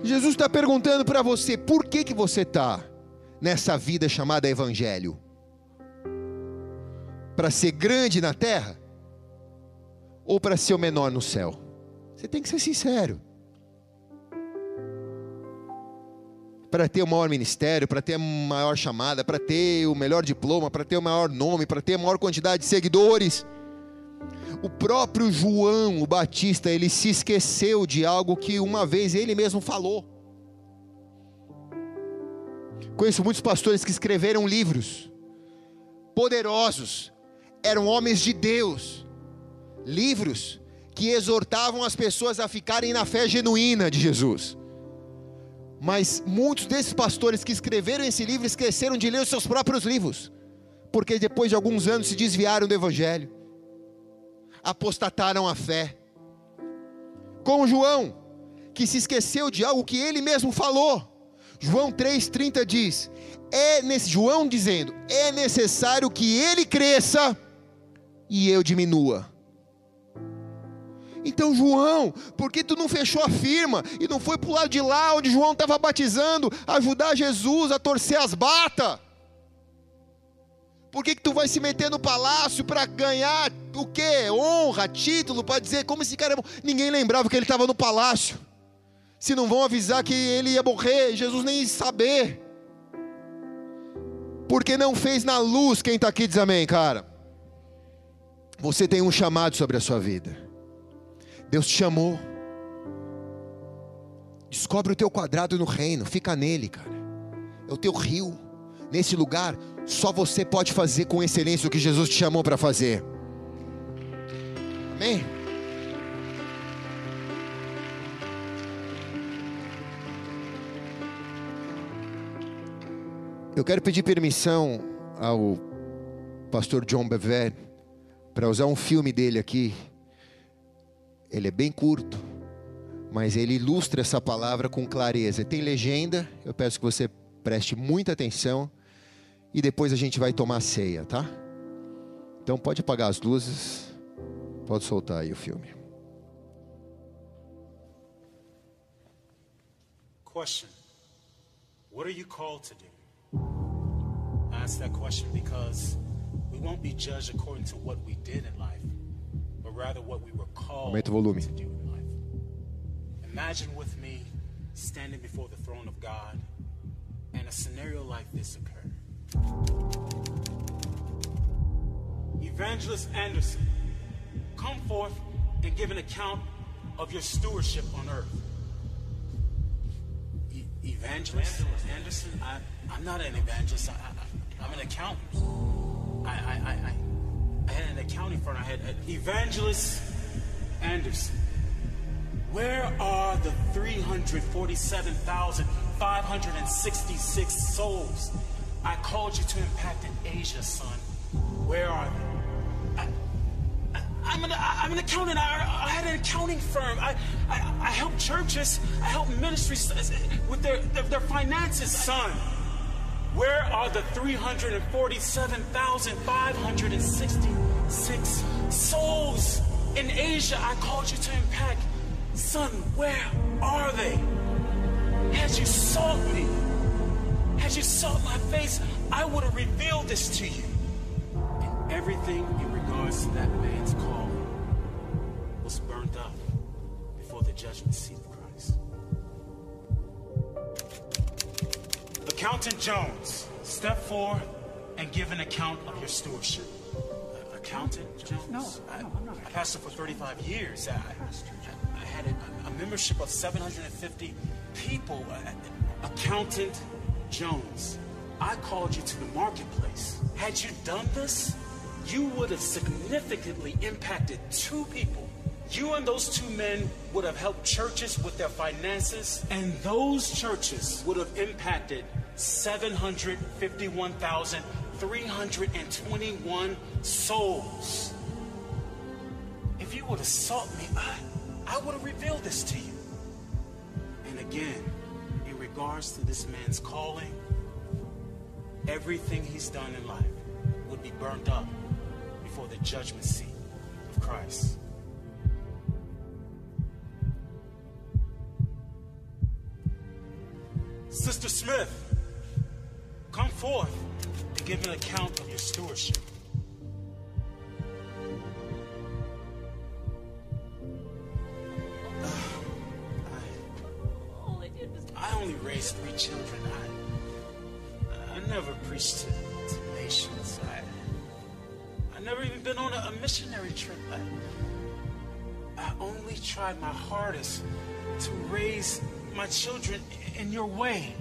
Jesus está perguntando para você: por que, que você está nessa vida chamada Evangelho? Para ser grande na terra? Ou para ser o menor no céu? Você tem que ser sincero. Para ter o maior ministério, para ter a maior chamada, para ter o melhor diploma, para ter o maior nome, para ter a maior quantidade de seguidores. O próprio João, o Batista, ele se esqueceu de algo que uma vez ele mesmo falou. Conheço muitos pastores que escreveram livros poderosos, eram homens de Deus, livros que exortavam as pessoas a ficarem na fé genuína de Jesus. Mas muitos desses pastores que escreveram esse livro esqueceram de ler os seus próprios livros, porque depois de alguns anos se desviaram do Evangelho, apostataram a fé. Com João, que se esqueceu de algo que ele mesmo falou. João 3,30 diz: é nesse João dizendo, é necessário que ele cresça e eu diminua. Então, João, por que tu não fechou a firma e não foi para o lado de lá onde João estava batizando, ajudar Jesus a torcer as batas? Por que, que tu vai se meter no palácio para ganhar o quê? Honra, título, para dizer como esse cara é bom? Ninguém lembrava que ele estava no palácio. Se não vão avisar que ele ia morrer, Jesus nem ia saber. Porque não fez na luz, quem está aqui diz amém, cara. Você tem um chamado sobre a sua vida. Deus te chamou. Descobre o teu quadrado no reino, fica nele, cara. É o teu rio. Nesse lugar, só você pode fazer com excelência o que Jesus te chamou para fazer. Amém? Eu quero pedir permissão ao pastor John Bever para usar um filme dele aqui ele é bem curto, mas ele ilustra essa palavra com clareza. Tem legenda, eu peço que você preste muita atenção e depois a gente vai tomar ceia, tá? Então pode apagar as luzes, pode soltar aí o filme. Question What are you called to do? I ask that question because we won't be judged according to what we did in life Aumenta o volume. to do in life. Imagine with me standing before the throne of God and a scenario like this occur. Evangelist Anderson, come forth and give an account of your stewardship on earth. E- evangelist? Anderson? I, I'm not an evangelist. I, I, I'm an accountant. I, I, I, I, I had an accounting firm. I had an evangelist Anderson. Where are the 347,566 souls I called you to impact in Asia, son? Where are they? I, I'm an, I'm an accountant. I, I had an accounting firm. I, I, I help churches. I help ministries with their, their, their finances, son. Where are the 347,566 souls in Asia I called you to impact? Son, where are they? Had you sought me, had you sought my face, I would have revealed this to you. And everything in regards to that man's call was burned up before the judgment seat Accountant Jones, step forward and give an account of your stewardship. Uh, Accountant Jones? No, I, no, I'm not. I pastored for 35 years. I, I, I had a, a membership of 750 people. Uh, Accountant Jones, I called you to the marketplace. Had you done this, you would have significantly impacted two people. You and those two men would have helped churches with their finances, and those churches would have impacted 751,321 souls. If you would have sought me, I, I would have revealed this to you. And again, in regards to this man's calling, everything he's done in life would be burned up before the judgment seat of Christ. Sister Smith, forth and give an account of your stewardship. I only raised three children. I, I never preached to, to nations. I, I never even been on a, missionary trip. I only tried my hardest to raise my children in your way.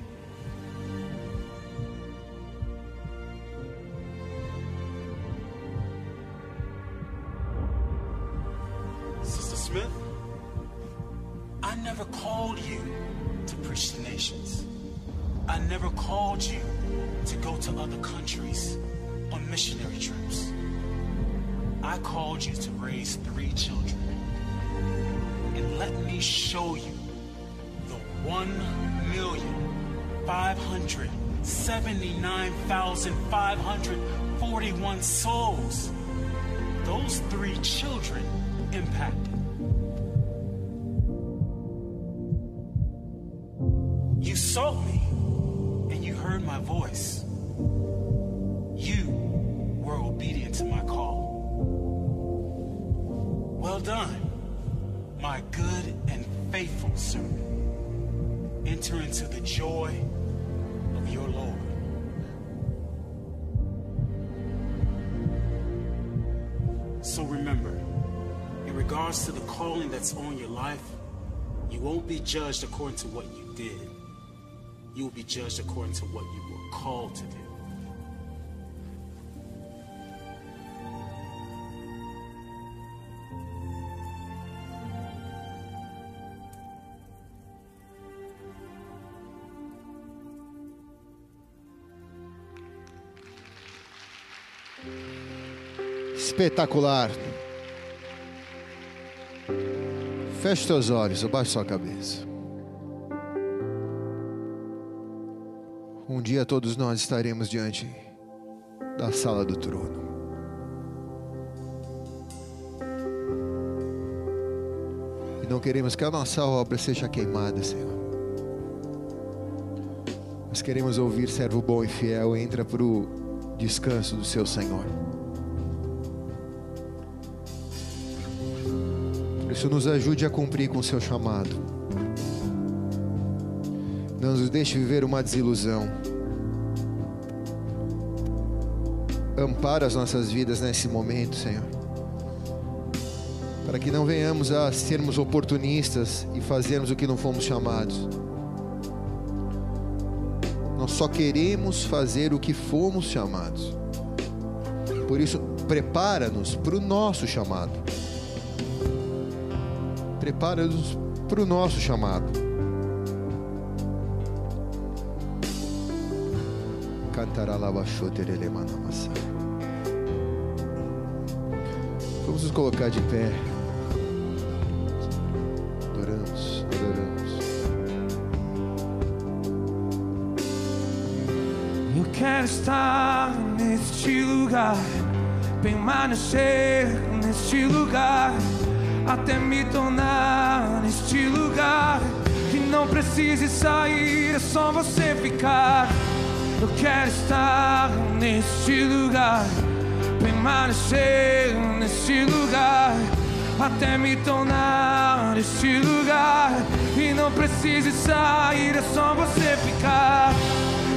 79,541 souls. Those three children impacted. You sought me and you heard my voice. You were obedient to my call. Well done, my good and faithful servant. Enter into the joy Lord. So remember, in regards to the calling that's on your life, you won't be judged according to what you did. You will be judged according to what you were called to do. Espetacular. Feche seus olhos, abaixe sua cabeça. Um dia todos nós estaremos diante da sala do trono. E não queremos que a nossa obra seja queimada, Senhor. Nós queremos ouvir, servo bom e fiel, entra para o descanso do seu Senhor. Isso, nos ajude a cumprir com o seu chamado. Não nos deixe viver uma desilusão. Ampara as nossas vidas nesse momento, Senhor. Para que não venhamos a sermos oportunistas e fazermos o que não fomos chamados. Nós só queremos fazer o que fomos chamados. Por isso, prepara-nos para o nosso chamado. Prepara-nos para o nosso chamado. Vamos nos colocar de pé. Adoramos, adoramos. Eu quero estar neste lugar, permanecer neste lugar, até me tornar neste lugar. Que não precise sair, é só você ficar. Eu quero estar neste lugar, permanecer neste lugar, até me tornar neste lugar. E não precise sair, é só você ficar.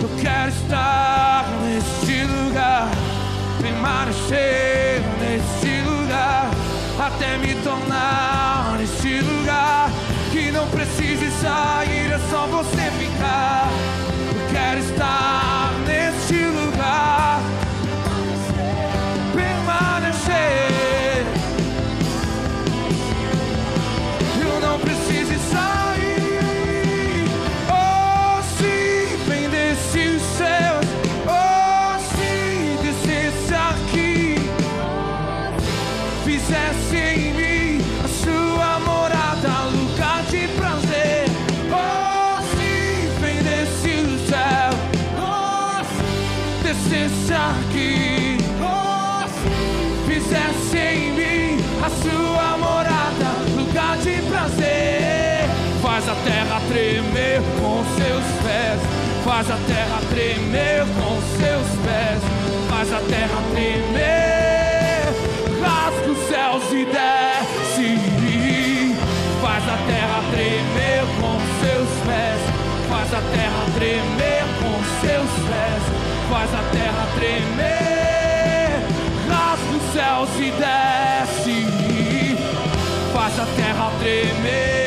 Eu quero estar neste lugar, permanecer neste lugar, até me tornar neste lugar. Que não precise sair, é só você ficar. Eu quero estar neste lugar, permanecer. Terra tremer com seus pés. Faz a terra tremer com seus pés. Faz a terra tremer. Rasga os céus e desce. Faz a terra tremer com seus pés. Faz a terra tremer com seus pés. faz a terra tremer, rasga os céus e desce, faz a terra tremer,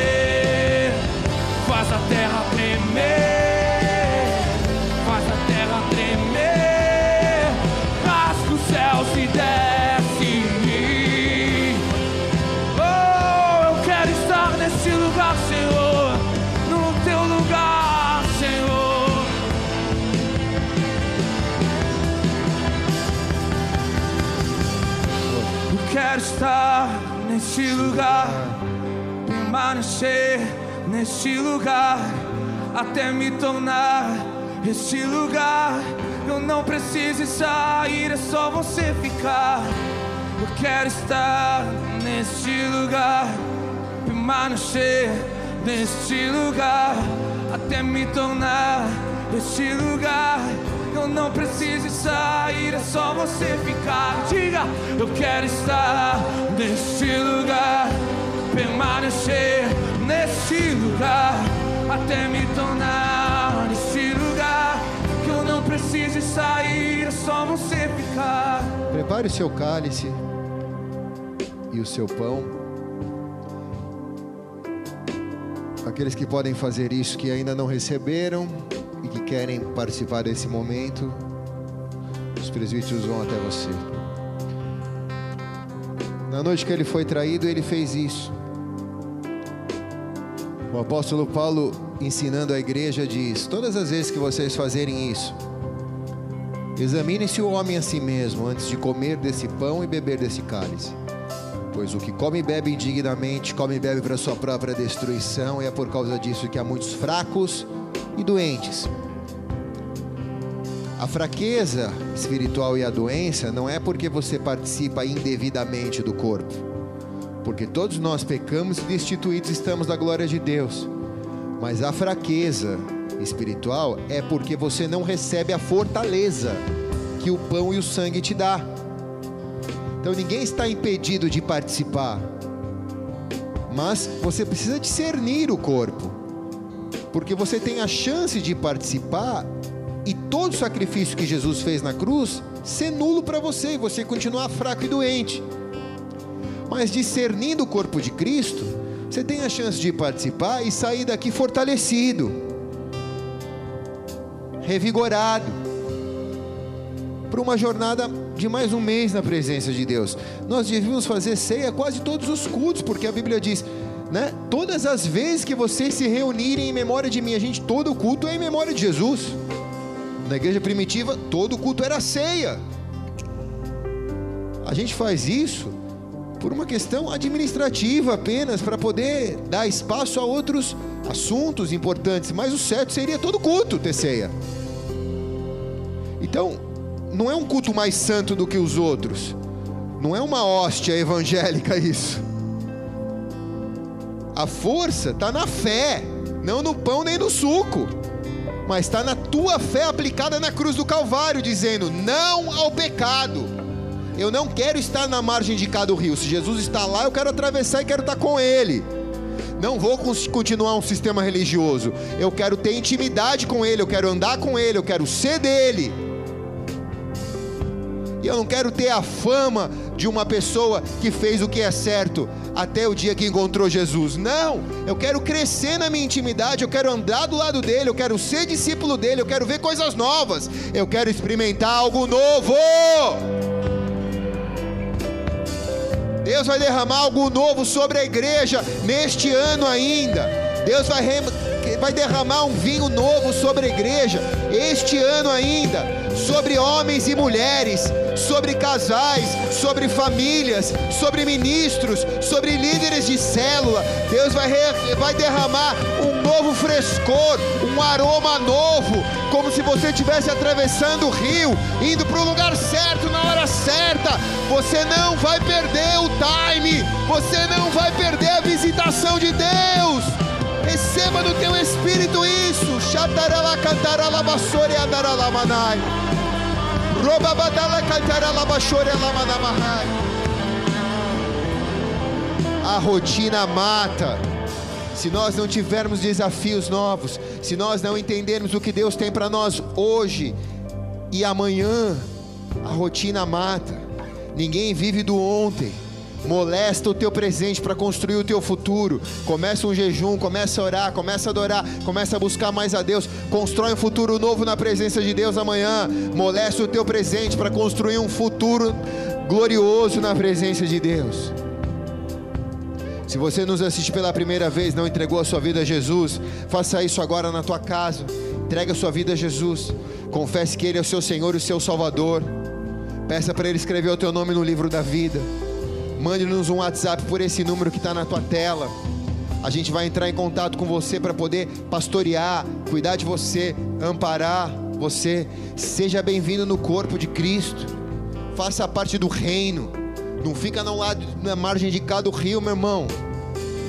permanecer nesse lugar, até me tornar esse lugar. Eu não preciso sair, é só você ficar. Eu quero estar nesse lugar, permanecer nesse lugar, até me tornar esse lugar. Eu não preciso sair, é só você ficar. Diga, eu quero estar nesse lugar, permanecer nesse lugar, até me tornar nesse lugar. Que eu não preciso sair, é só você ficar. Prepare o seu cálice e o seu pão. Aqueles que podem fazer isso, que ainda não receberam e que querem participar desse momento, os presbíteros vão até você. Na noite que ele foi traído, ele fez isso. O apóstolo Paulo, ensinando a igreja, diz: Todas as vezes que vocês fazerem isso, Examine-se o homem a si mesmo antes de comer desse pão e beber desse cálice. Pois o que come e bebe indignamente, come e bebe para sua própria destruição, e é por causa disso que há muitos fracos e doentes. A fraqueza espiritual e a doença não é porque você participa indevidamente do corpo, porque todos nós pecamos e destituídos estamos da glória de Deus. Mas a fraqueza espiritual é porque você não recebe a fortaleza que o pão e o sangue te dá. Então ninguém está impedido de participar. Mas você precisa discernir o corpo. Porque você tem a chance de participar e todo o sacrifício que Jesus fez na cruz ser nulo para você e você continuar fraco e doente. Mas discernindo o corpo de Cristo, você tem a chance de participar e sair daqui fortalecido, revigorado, para uma jornada de mais um mês na presença de Deus. Nós devíamos fazer ceia quase todos os cultos, porque a Bíblia diz, né? Todas as vezes que vocês se reunirem em memória de mim, a gente, todo culto é em memória de Jesus. Na igreja primitiva, todo culto era ceia. A gente faz isso por uma questão administrativa apenas, para poder dar espaço a outros assuntos importantes, mas o certo seria todo culto ter ceia. Então, não é um culto mais santo do que os outros, não é uma hóstia evangélica isso. A força está na fé, não no pão nem no suco, mas está na tua fé aplicada na cruz do Calvário, dizendo não ao pecado. Eu não quero estar na margem de cada rio. Se Jesus está lá, eu quero atravessar e quero estar com Ele. Não vou continuar um sistema religioso. Eu quero ter intimidade com Ele, eu quero andar com Ele, eu quero ser dele. E eu não quero ter a fama de uma pessoa que fez o que é certo até o dia que encontrou Jesus. Não, eu quero crescer na minha intimidade, eu quero andar do lado dele, eu quero ser discípulo dele, eu quero ver coisas novas, eu quero experimentar algo novo. Deus vai derramar algo novo sobre a igreja neste ano ainda. Deus vai, vai derramar um vinho novo sobre a igreja este ano ainda, sobre homens e mulheres, sobre casais, sobre famílias, sobre ministros, sobre líderes de célula. Deus vai, vai derramar um novo frescor, um aroma novo, como se você estivesse atravessando o rio, indo para o lugar certo na hora certa. Você não vai perder o time, você não vai perder a visitação de Deus. Receba no teu espírito isso. Shatarala cantarala basore andarala manai. Roba badala cantarala basore lamanamahai. A rotina mata. Se nós não tivermos desafios novos, se nós não entendermos o que Deus tem para nós hoje e amanhã. A rotina mata. Ninguém vive do ontem. Molesta o teu presente para construir o teu futuro. Começa um jejum, começa a orar, começa a adorar, começa a buscar mais a Deus. Constrói um futuro novo na presença de Deus amanhã. Molesta o teu presente para construir um futuro glorioso na presença de Deus. Se você nos assiste pela primeira vez, não entregou a sua vida a Jesus, faça isso agora na tua casa. Entregue a sua vida a Jesus. Confesse que Ele é o seu Senhor e o seu Salvador. Peça para Ele escrever o teu nome no livro da vida. Mande-nos um WhatsApp por esse número que está na tua tela. A gente vai entrar em contato com você para poder pastorear, cuidar de você, amparar você. Seja bem-vindo no corpo de Cristo. Faça parte do reino. Não fica no lado, na margem de cada rio, meu irmão.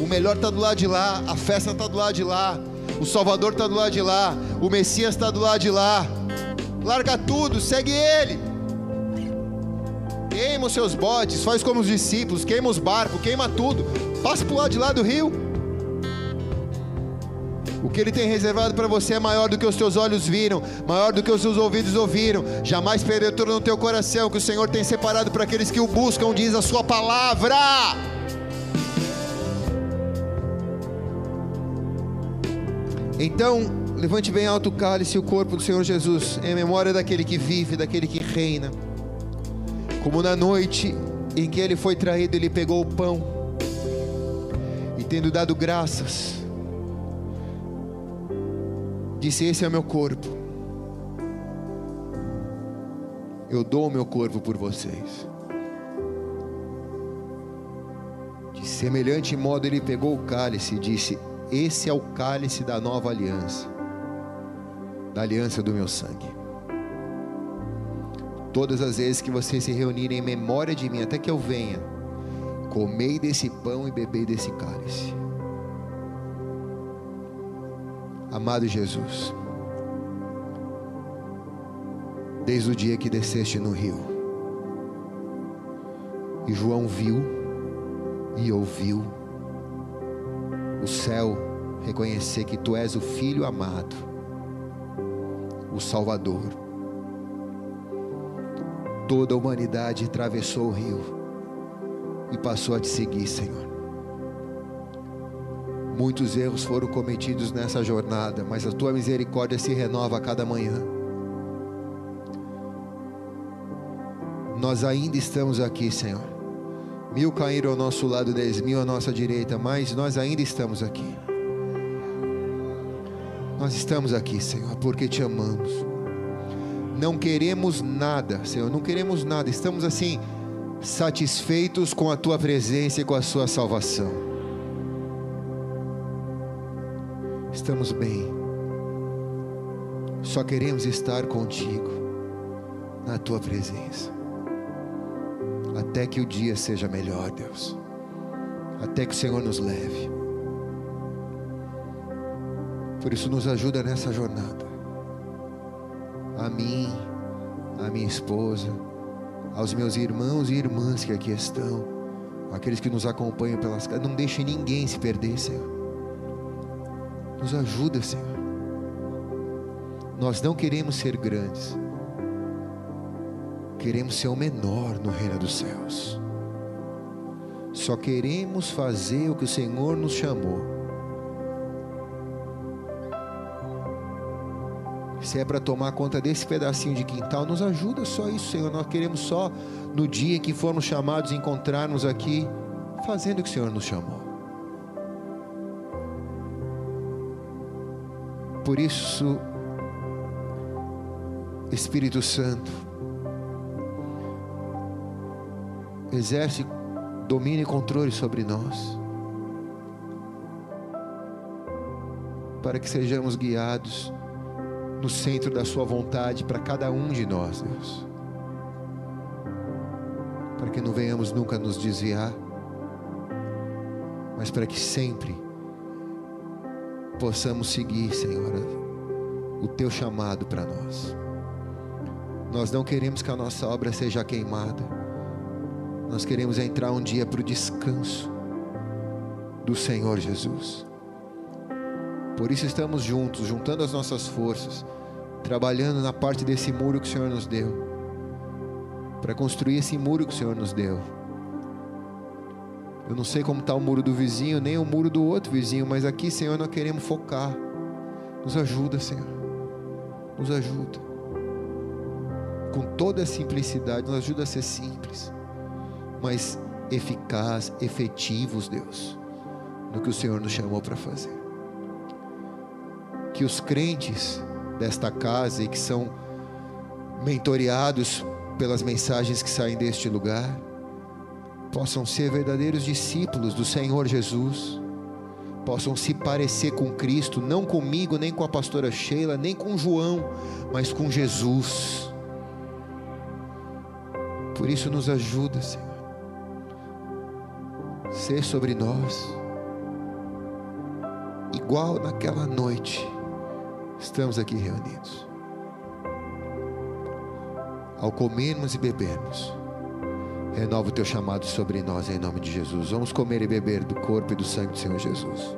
O melhor está do lado de lá, a festa está do lado de lá, o Salvador está do lado de lá, o Messias está do lado de lá. Larga tudo, segue Ele. Queima os seus botes, faz como os discípulos, queima os barcos, queima tudo. Passa para o lado de lá do rio. O que Ele tem reservado para você é maior do que os teus olhos viram, maior do que os seus ouvidos ouviram. Jamais penetrou no teu coração que o Senhor tem separado para aqueles que o buscam, diz a Sua palavra. Então, levante bem alto o cálice e o corpo do Senhor Jesus, em memória daquele que vive, daquele que reina. Como na noite em que ele foi traído, ele pegou o pão e, tendo dado graças, disse: Esse é o meu corpo. Eu dou o meu corpo por vocês. De semelhante modo, ele pegou o cálice e disse: Esse é o cálice da nova aliança, da aliança do meu sangue. Todas as vezes que vocês se reunirem em memória de mim, até que eu venha, comei desse pão e bebei desse cálice. Amado Jesus, desde o dia que desceste no rio, e João viu e ouviu o céu reconhecer que tu és o Filho amado, o Salvador. Toda a humanidade atravessou o rio e passou a te seguir, Senhor. Muitos erros foram cometidos nessa jornada, mas a tua misericórdia se renova a cada manhã. Nós ainda estamos aqui, Senhor. Mil caíram ao nosso lado, dez mil à nossa direita, mas nós ainda estamos aqui. Nós estamos aqui, Senhor, porque te amamos. Não queremos nada, Senhor, não queremos nada. Estamos assim, satisfeitos com a tua presença e com a sua salvação. Estamos bem. Só queremos estar contigo, na tua presença. Até que o dia seja melhor, Deus. Até que o Senhor nos leve. Por isso, nos ajuda nessa jornada. A mim, a minha esposa, aos meus irmãos e irmãs que aqui estão, aqueles que nos acompanham pelas casas. Não deixe ninguém se perder, Senhor. Nos ajuda, Senhor. Nós não queremos ser grandes, queremos ser o menor no reino dos céus. Só queremos fazer o que o Senhor nos chamou. Se é para tomar conta desse pedacinho de quintal, nos ajuda só isso, Senhor. Nós queremos só no dia em que formos chamados encontrarmos aqui, fazendo o que o Senhor nos chamou. Por isso, Espírito Santo, exerce domínio e controle sobre nós, para que sejamos guiados no centro da Sua vontade para cada um de nós, Deus, para que não venhamos nunca nos desviar, mas para que sempre possamos seguir, Senhor, o Teu chamado para nós. Nós não queremos que a nossa obra seja queimada. Nós queremos entrar um dia para o descanso do Senhor Jesus. Por isso estamos juntos, juntando as nossas forças, trabalhando na parte desse muro que o Senhor nos deu, para construir esse muro que o Senhor nos deu. Eu não sei como está o muro do vizinho, nem o muro do outro vizinho, mas aqui, Senhor, nós queremos focar. Nos ajuda, Senhor. Nos ajuda. Com toda a simplicidade, nos ajuda a ser simples, mas eficaz, efetivos, Deus, no que o Senhor nos chamou para fazer. Que os crentes desta casa e que são mentoreados pelas mensagens que saem deste lugar, possam ser verdadeiros discípulos do Senhor Jesus, possam se parecer com Cristo, não comigo, nem com a pastora Sheila, nem com João, mas com Jesus. Por isso nos ajuda, Senhor. Ser sobre nós igual naquela noite estamos aqui reunidos. Ao comermos e bebermos, renova o teu chamado sobre nós em nome de Jesus. Vamos comer e beber do corpo e do sangue do Senhor Jesus.